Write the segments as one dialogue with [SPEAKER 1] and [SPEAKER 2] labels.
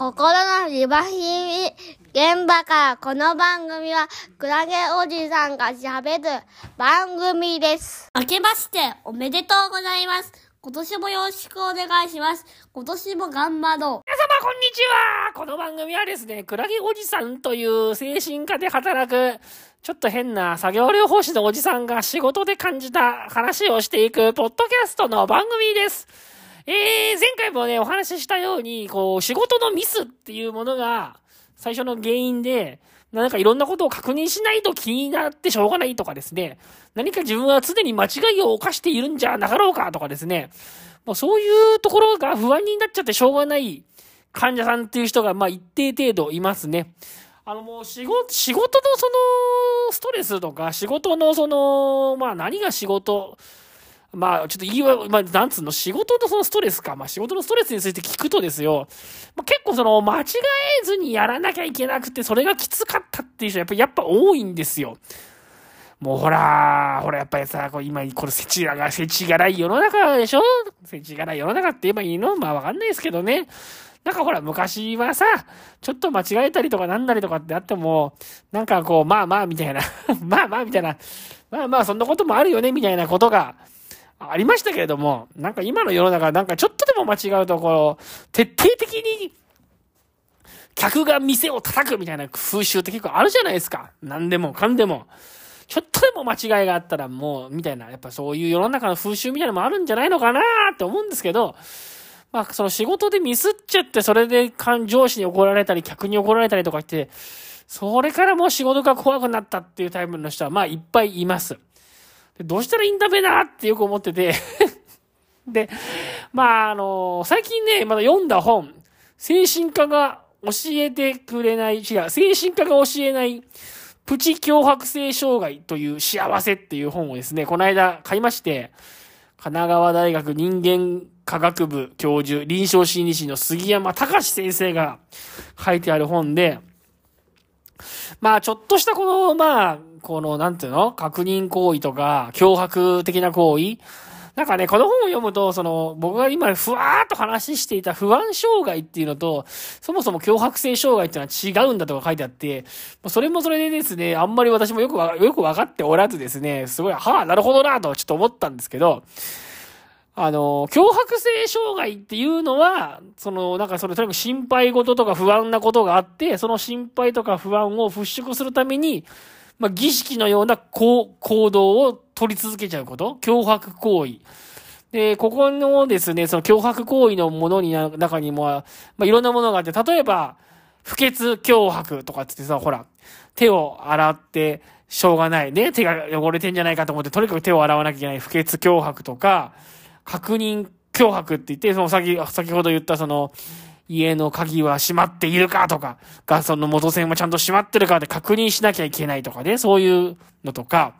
[SPEAKER 1] 心のリバヒミ現場からこの番組はクラゲおじさんが喋る番組です。明けましておめでとうございます。今年もよろしくお願いします。今年も頑張ろう。
[SPEAKER 2] 皆様こんにちはこの番組はですね、クラゲおじさんという精神科で働く、ちょっと変な作業療法士のおじさんが仕事で感じた話をしていくポッドキャストの番組です。えー、前回もね、お話ししたように、こう、仕事のミスっていうものが最初の原因で、なんかいろんなことを確認しないと気になってしょうがないとかですね、何か自分は常に間違いを犯しているんじゃなかろうかとかですね、もうそういうところが不安になっちゃってしょうがない患者さんっていう人が、まあ一定程度いますね。あのもう仕事、仕事のその、ストレスとか、仕事のその、まあ何が仕事、まあちょっと言いわ、まあなんつうの、仕事のそのストレスか、まあ仕事のストレスについて聞くとですよ、まあ、結構その間違えずにやらなきゃいけなくて、それがきつかったっていう人やっぱやっぱ多いんですよ。もうほら、ほらやっぱりさ、こう今、これ世知が、世知辛い世の中でしょ？世知辛い世の中って言えばいいの？まあわかんないですけどね。なんかほら、昔はさ、ちょっと間違えたりとかなんなりとかってあっても、なんかこう、まあまあみたいな、まあまあみたいな、まあまあそんなこともあるよねみたいなことがありましたけれども、なんか今の世の中なんかちょっとでも間違うところ、徹底的に客が店を叩くみたいな風習って結構あるじゃないですか。何でもかんでも。ちょっとでも間違いがあったらもう、みたいな、やっぱそういう世の中の風習みたいなのもあるんじゃないのかなって思うんですけど、まあその仕事でミスっちゃって、それで上司に怒られたり、客に怒られたりとかして、それからもう仕事が怖くなったっていうタイプの人は、まあいっぱいいます。どうしたらいいんだべなってよく思ってて。で、まああの最近ね、まだ読んだ本、精神科が教えてくれない、違う、精神科が教えない、プチ脅迫性障害という幸せっていう本をですね、この間買いまして、神奈川大学人間科学部教授、臨床心理士の杉山隆先生が書いてある本で、まあちょっとしたこの、まあ、この、なんていうの？確認行為とか、脅迫的な行為？なんかね、この本を読むと、その、僕が今、ふわーっと話していた不安障害っていうのと、そもそも脅迫性障害っていうのは違うんだとか書いてあって、それもそれでですね、あんまり私もよくわ、よくわかっておらずですね、すごい、はあ、なるほどなとちょっと思ったんですけど、あの、脅迫性障害っていうのは、その、なんかそれ、とにかく心配事とか不安なことがあって、その心配とか不安を払拭するために、まあ、儀式のような行動を取り続けちゃうこと脅迫行為。で、ここのですね、その脅迫行為のものにな、中にも、まあ、いろんなものがあって、例えば、不潔脅迫とかってってさ、ほら、手を洗ってしょうがないね。手が汚れてんじゃないかと思って、とにかく手を洗わなきゃいけない不潔脅迫とか、確認脅迫って言って、その先、先ほど言ったその、家の鍵は閉まっているかとか、ガスの元栓はちゃんと閉まってるかで確認しなきゃいけないとかね、そういうのとか、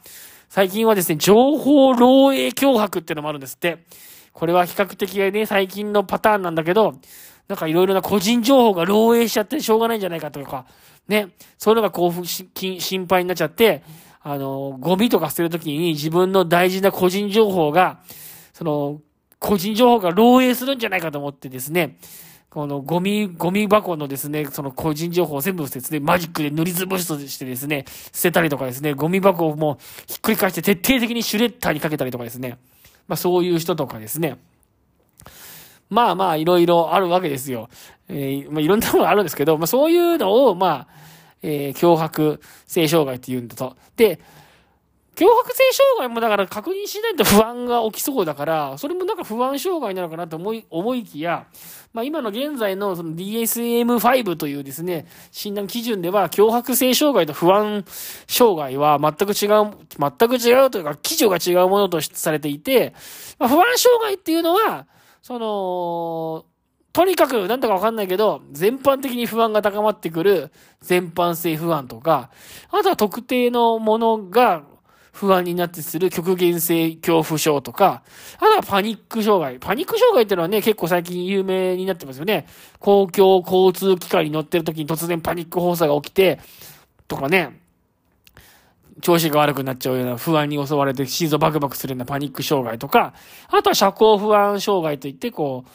[SPEAKER 2] 最近はですね、情報漏洩脅迫っていうのもあるんですって。これは比較的ね、最近のパターンなんだけど、なんかいろいろな個人情報が漏洩しちゃってしょうがないんじゃないかとか、ね、そういうのが興奮し、心配になっちゃって、あの、ゴミとか捨てるときに自分の大事な個人情報が、その、個人情報が漏洩するんじゃないかと思ってですね、このゴミ、ゴミ箱のですね、その個人情報を全部ですね、マジックで塗りつぶしとしてですね、捨てたりとかですね、ゴミ箱をもうひっくり返して徹底的にシュレッダーにかけたりとかですね、まあそういう人とかですね、まあまあいろいろあるわけですよ。えー、まあいろんなものあるんですけど、まあそういうのを、まあ、えー、脅迫性障害って言うんだと。で、脅迫性障害もだから確認しないと不安が起きそうだから、それもなんか不安障害なのかなと思い、思いきや、まあ今の現在のその DSM-5 というですね、診断基準では脅迫性障害と不安障害は全く違う、全く違うというか、基準が違うものとされていて、まあ、不安障害っていうのは、その、とにかく、なんだかわかんないけど、全般的に不安が高まってくる全般性不安とか、あとは特定のものが不安になってする極限性恐怖症とか、あとはパニック障害。パニック障害ってのはね、結構最近有名になってますよね。公共交通機関に乗ってる時に突然パニック放作が起きて、とかね、調子が悪くなっちゃうような不安に襲われて心臓バクバクするようなパニック障害とか、あとは社交不安障害といって、こう、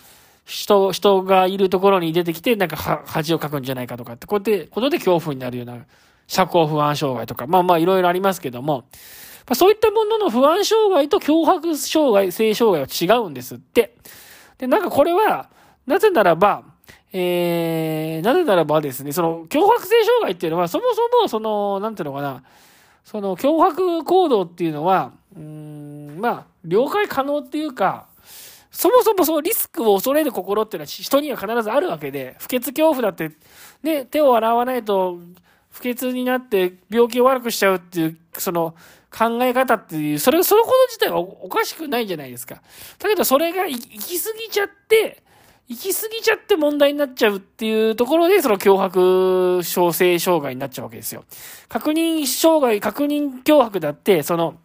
[SPEAKER 2] 人、人がいるところに出てきて、なんか恥をかくんじゃないかとかって、こうやって、ことで恐怖になるような、社交不安障害とか、まあまあいろいろありますけども、まあ、そういったものの不安障害と脅迫障害、性障害は違うんですって。で、なんかこれは、なぜならば、えー、なぜならばですね、その、脅迫性障害っていうのは、そもそも、その、なんていうのかな、その、脅迫行動っていうのは、うん、まあ、了解可能っていうか、そもそもそのリスクを恐れる心っていうのは人には必ずあるわけで、不潔恐怖だって、ね、手を洗わないと不潔になって病気を悪くしちゃうっていう、その考え方っていう、それ、そのこと自体はおかしくないじゃないですか。だけどそれが行き過ぎちゃって、行き過ぎちゃって問題になっちゃうっていうところで、その脅迫小生障害になっちゃうわけですよ。確認障害、確認脅迫だって、その、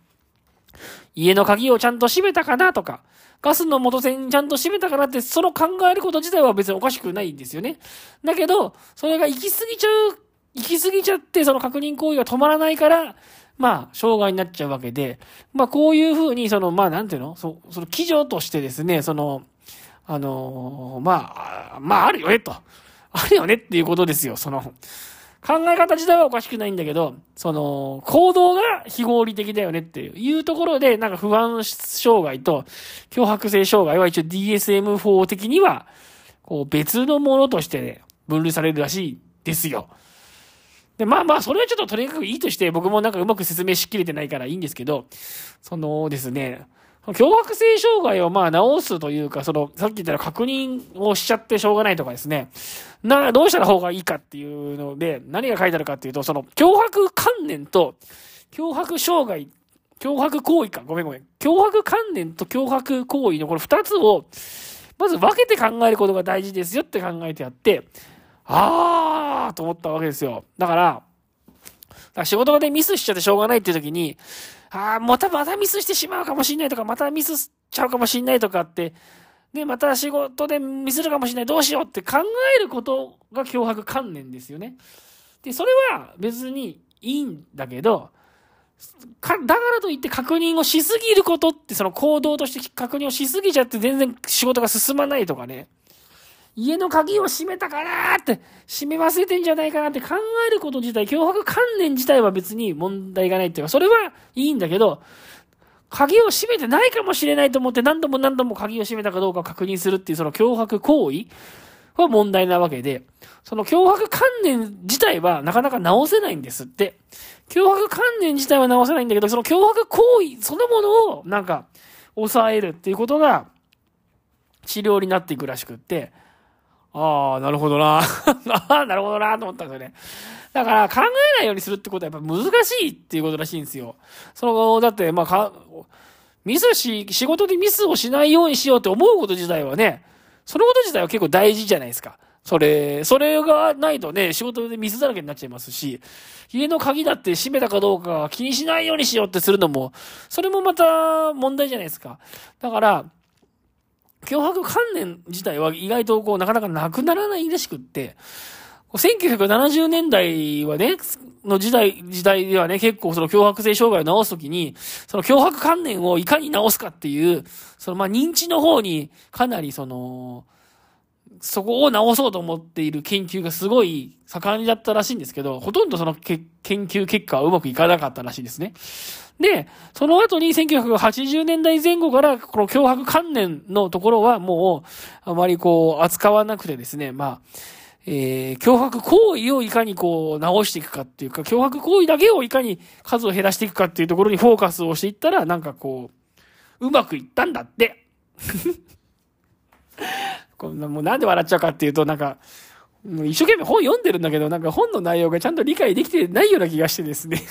[SPEAKER 2] 家の鍵をちゃんと閉めたかなとか、ガスの元栓ちゃんと閉めたかなって、その考えること自体は別におかしくないんですよね。だけど、それが行き過ぎちゃう、行き過ぎちゃって、その確認行為が止まらないから、まあ、障害になっちゃうわけで、まあ、こういうふうに、その、まあ、なんていうの？そその、基準としてですね、その、あのー、まあ、まあ、あるよね、と。あるよねっていうことですよ、その、考え方自体はおかしくないんだけど、その、行動が非合理的だよねっていうところで、なんか不安障害と脅迫性障害は一応 DSM-4 的には、こう別のものとしてね、分類されるらしいですよ。で、まあまあ、それはちょっととにかくいいとして、僕もなんかうまく説明しきれてないからいいんですけど、そのですね、脅迫性障害をまあ直すというか、その、さっき言ったら確認をしちゃってしょうがないとかですね。な、どうしたら方がいいかっていうので、何が書いてあるかっていうと、その、脅迫観念と、脅迫障害、脅迫行為か、ごめんごめん。脅迫観念と脅迫行為のこの二つを、まず分けて考えることが大事ですよって考えてあって、あーと思ったわけですよ。だから、から仕事でミスしちゃってしょうがないっていう時に、ああ、またまたミスしてしまうかもしんないとか、またミスしちゃうかもしんないとかって、で、また仕事でミスるかもしれない、どうしようって考えることが脅迫観念ですよね。で、それは別にいいんだけど、か、だからといって確認をしすぎることって、その行動として確認をしすぎちゃって全然仕事が進まないとかね。家の鍵を閉めたかなーって、閉め忘れてんじゃないかなって考えること自体、脅迫観念自体は別に問題がないっていうか、それはいいんだけど、鍵を閉めてないかもしれないと思って何度も何度も鍵を閉めたかどうか確認するっていうその脅迫行為は問題なわけで、その脅迫観念自体はなかなか直せないんですって。脅迫観念自体は直せないんだけど、その脅迫行為そのものをなんか抑えるっていうことが治療になっていくらしくって、ああ、なるほどな。ああ、なるほどな、と思ったんですよね。だから考えないようにするってことはやっぱ難しいっていうことらしいんですよ。その、だって、まあ、か、ミスし、仕事でミスをしないようにしようって思うこと自体はね、そのこと自体は結構大事じゃないですか。それ、それがないとね、仕事でミスだらけになっちゃいますし、家の鍵だって閉めたかどうか気にしないようにしようってするのも、それもまた問題じゃないですか。だから、脅迫観念自体は意外とこう、なかなかなくならないらしくって、1970年代はね、の時代、時代ではね、結構その脅迫性障害を直すときに、その脅迫観念をいかに直すかっていう、そのまあ認知の方にかなりその、そこを直そうと思っている研究がすごい盛んだったらしいんですけど、ほとんどその研究結果はうまくいかなかったらしいですね。で、その後に1980年代前後からこの脅迫観念のところはもうあまりこう扱わなくてですね、まあ、えー、脅迫行為をいかにこう直していくかっていうか、脅迫行為だけをいかに数を減らしていくかっていうところにフォーカスをしていったら、なんかこう、うまくいったんだって。こんなもうなんで笑っちゃうかっていうと、なんか、一生懸命本読んでるんだけど、なんか本の内容がちゃんと理解できてないような気がしてですね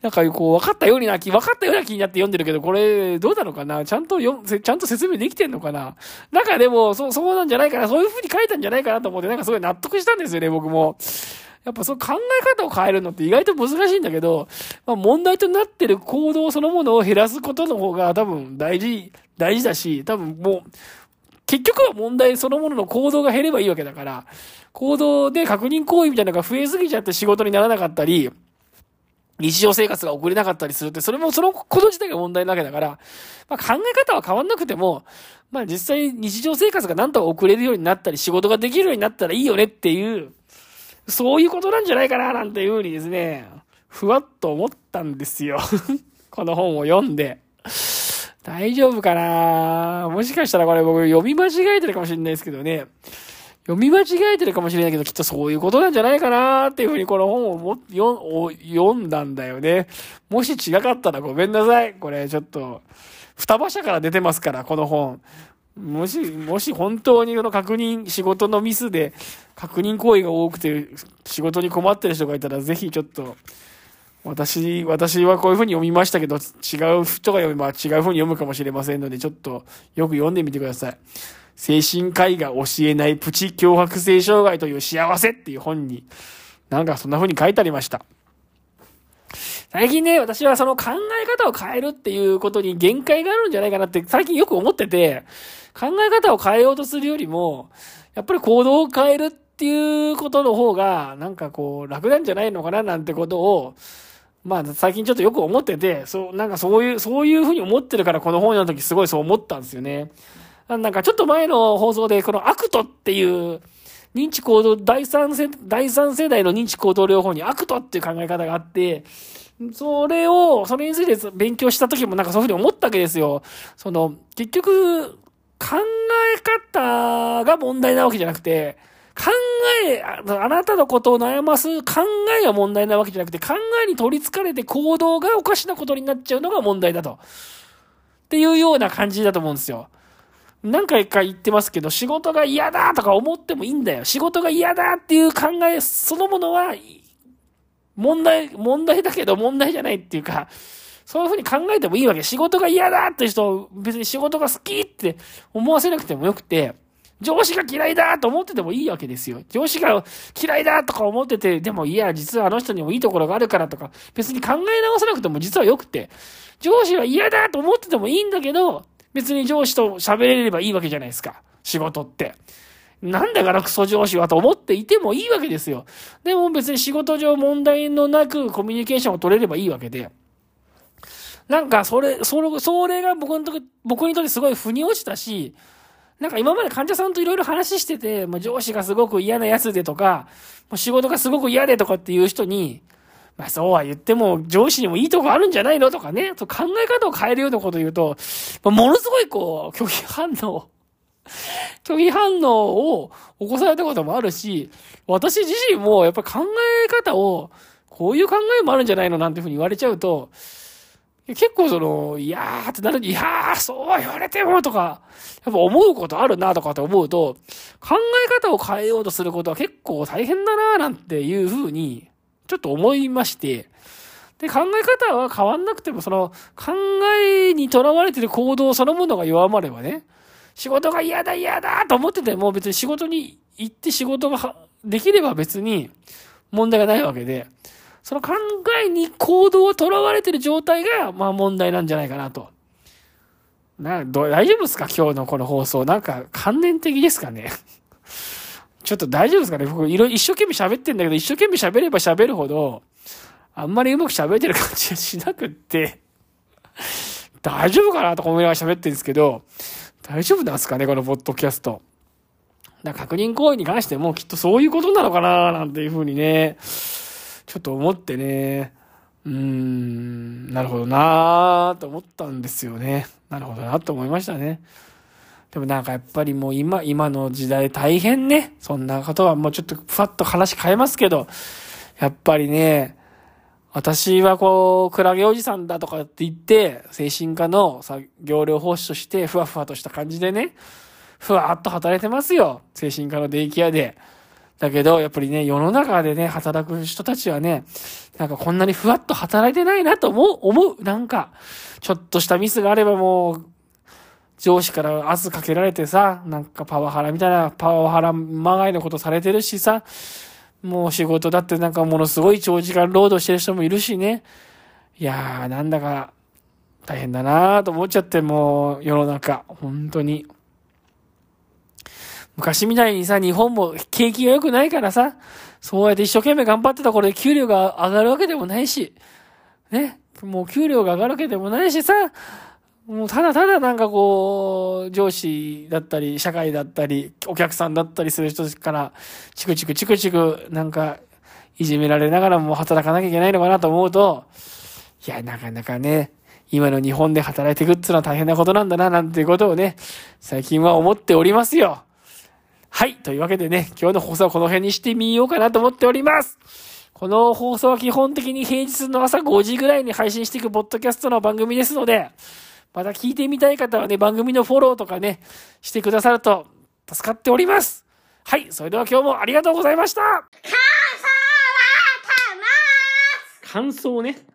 [SPEAKER 2] なんかこう、分かったようにな、分かったような気になって読んでるけど、これ、どうなのかな？ちゃんと読ちゃんと説明できてんのかな？なんかでも、そう、そうなんじゃないかな、そういう風に書いたんじゃないかなと思って、なんかすごい納得したんですよね、僕も。やっぱそう考え方を変えるのって意外と難しいんだけど、まあ問題となってる行動そのものを減らすことの方が多分大事、大事だし、多分もう、結局は問題そのものの行動が減ればいいわけだから、行動で確認行為みたいなのが増えすぎちゃって仕事にならなかったり、日常生活が送れなかったりするって、それもそのこと自体が問題なわけだから、まあ、考え方は変わんなくても、まあ実際日常生活がなんとか送れるようになったり、仕事ができるようになったらいいよねっていう、そういうことなんじゃないかな、なんていうふうにですね、ふわっと思ったんですよ。この本を読んで。大丈夫かな？もしかしたらこれ僕読み間違えてるかもしれないですけどね。読み間違えてるかもしれないけど、きっとそういうことなんじゃないかなっていうふうにこの本をも読んだんだよね。もし違かったらごめんなさい。これちょっと、双葉社から出てますから、この本。もし、もし本当にこの確認、仕事のミスで確認行為が多くて仕事に困ってる人がいたら、ぜひちょっと、私、私はこういう風に読みましたけど、違う人が読めば違う風に読むかもしれませんので、ちょっとよく読んでみてください。精神科医が教えないプチ脅迫性障害という幸せっていう本に、なんかそんな風に書いてありました。最近ね、私はその考え方を変えるっていうことに限界があるんじゃないかなって最近よく思ってて、考え方を変えようとするよりも、やっぱり行動を変えるっていうことの方が、なんかこう、楽なんじゃないのかななんてことを、まあ最近ちょっとよく思ってて、そう、なんかそういう、そういうふうに思ってるからこの本読んだ時すごいそう思ったんですよね。なんかちょっと前の放送でこの ACT っていう認知行動、第三世、第三世代の認知行動療法に ACTっていう考え方があって、それを、それについて勉強した時もなんかそういうふうに思ったわけですよ。その、結局、考え方が問題なわけじゃなくて、考え、あなたのことを悩ます考えが問題なわけじゃなくて、考えに取り憑かれて行動がおかしなことになっちゃうのが問題だと。っていうような感じだと思うんですよ。何回か言ってますけど、仕事が嫌だとか思ってもいいんだよ。仕事が嫌だっていう考えそのものは、問題、問題だけど問題じゃないっていうか、そういうふうに考えてもいいわけ。仕事が嫌だって人、別に仕事が好きって思わせなくてもよくて、上司が嫌いだと思っててもいいわけですよ。上司が嫌いだとか思ってて、でもいや、実はあの人にもいいところがあるからとか、別に考え直さなくても実は良くて、上司は嫌だと思っててもいいんだけど、別に上司と喋れればいいわけじゃないですか。仕事って。なんだからクソ上司はと思っていてもいいわけですよ。でも別に仕事上問題のなくコミュニケーションを取れればいいわけで。なんかそれ、それ、それが僕にとって、僕にとってすごい腑に落ちたし、なんか今まで患者さんといろいろ話してて、まあ、上司がすごく嫌なやつでとか、もう仕事がすごく嫌でとかっていう人に、まあそうは言っても上司にもいいとこあるんじゃないのとかね、と考え方を変えるようなことを言うと、まあ、ものすごいこう、拒否反応、拒否反応を起こされたこともあるし、私自身もやっぱ考え方を、こういう考えもあるんじゃないのなんていうふうに言われちゃうと、結構その、いやーってなるにいやー、そう言われてもとか、やっぱ思うことあるなとかって思うと、考え方を変えようとすることは結構大変だなーなんていうふうに、ちょっと思いまして、で、考え方は変わんなくても、その、考えにとらわれてる行動そのものが弱まればね、仕事が嫌だ嫌だと思ってても別に仕事に行って仕事ができれば別に問題がないわけで、その考えに行動をとらわれてる状態が、まあ問題なんじゃないかなと。な、ど、大丈夫ですか？今日のこの放送。なんか、関連的ですかね？ちょっと大丈夫ですかね？僕、いろ、一生懸命喋ってんだけど、一生懸命喋れば喋るほど、あんまりうまく喋ってる感じがしなくって。大丈夫かなとか思いながら喋ってるんですけど、大丈夫なんですかね？このポッドキャスト。だ確認行為に関してもきっとそういうことなのかな？なんていうふうにね、ちょっと思ってね、うーん、なるほどなーと思ったんですよね。なるほどなと思いましたね。でもなんかやっぱりもう今、今の時代大変ね。そんなことはもうちょっとふわっと話変えますけど、やっぱりね、私はこう、クラゲおじさんだとかって言って、精神科の作業療法士としてふわふわとした感じでね、ふわっと働いてますよ。精神科のデイケアで。だけど、やっぱりね、世の中でね、働く人たちはね、なんかこんなにふわっと働いてないなと思う、思う。なんか、ちょっとしたミスがあればもう、上司から圧かけられてさ、なんかパワハラみたいな、パワハラまがいのことされてるしさ、もう仕事だってなんかものすごい長時間労働してる人もいるしね。いやー、なんだか大変だなーと思っちゃって、もう世の中、本当に。昔みたいにさ、日本も景気が良くないからさ、そうやって一生懸命頑張ってた頃で給料が上がるわけでもないし、ね、もう給料が上がるわけでもないしさ、もうただただなんかこう、上司だったり、社会だったり、お客さんだったりする人から、チクチクチクチク、なんか、いじめられながらも働かなきゃいけないのかなと思うと、いや、なかなかね、今の日本で働いていくっていうのは大変なことなんだな、なんていうことをね、最近は思っておりますよ。はい。というわけでね、今日の放送はこの辺にしてみようかなと思っております。この放送は基本的に平日の朝5時ぐらいに配信していくポッドキャストの番組ですので、また聞いてみたい方はね、番組のフォローとかね、してくださると助かっております。はい。それでは今日もありがとうございました。感想は
[SPEAKER 1] たま
[SPEAKER 2] 感想ね。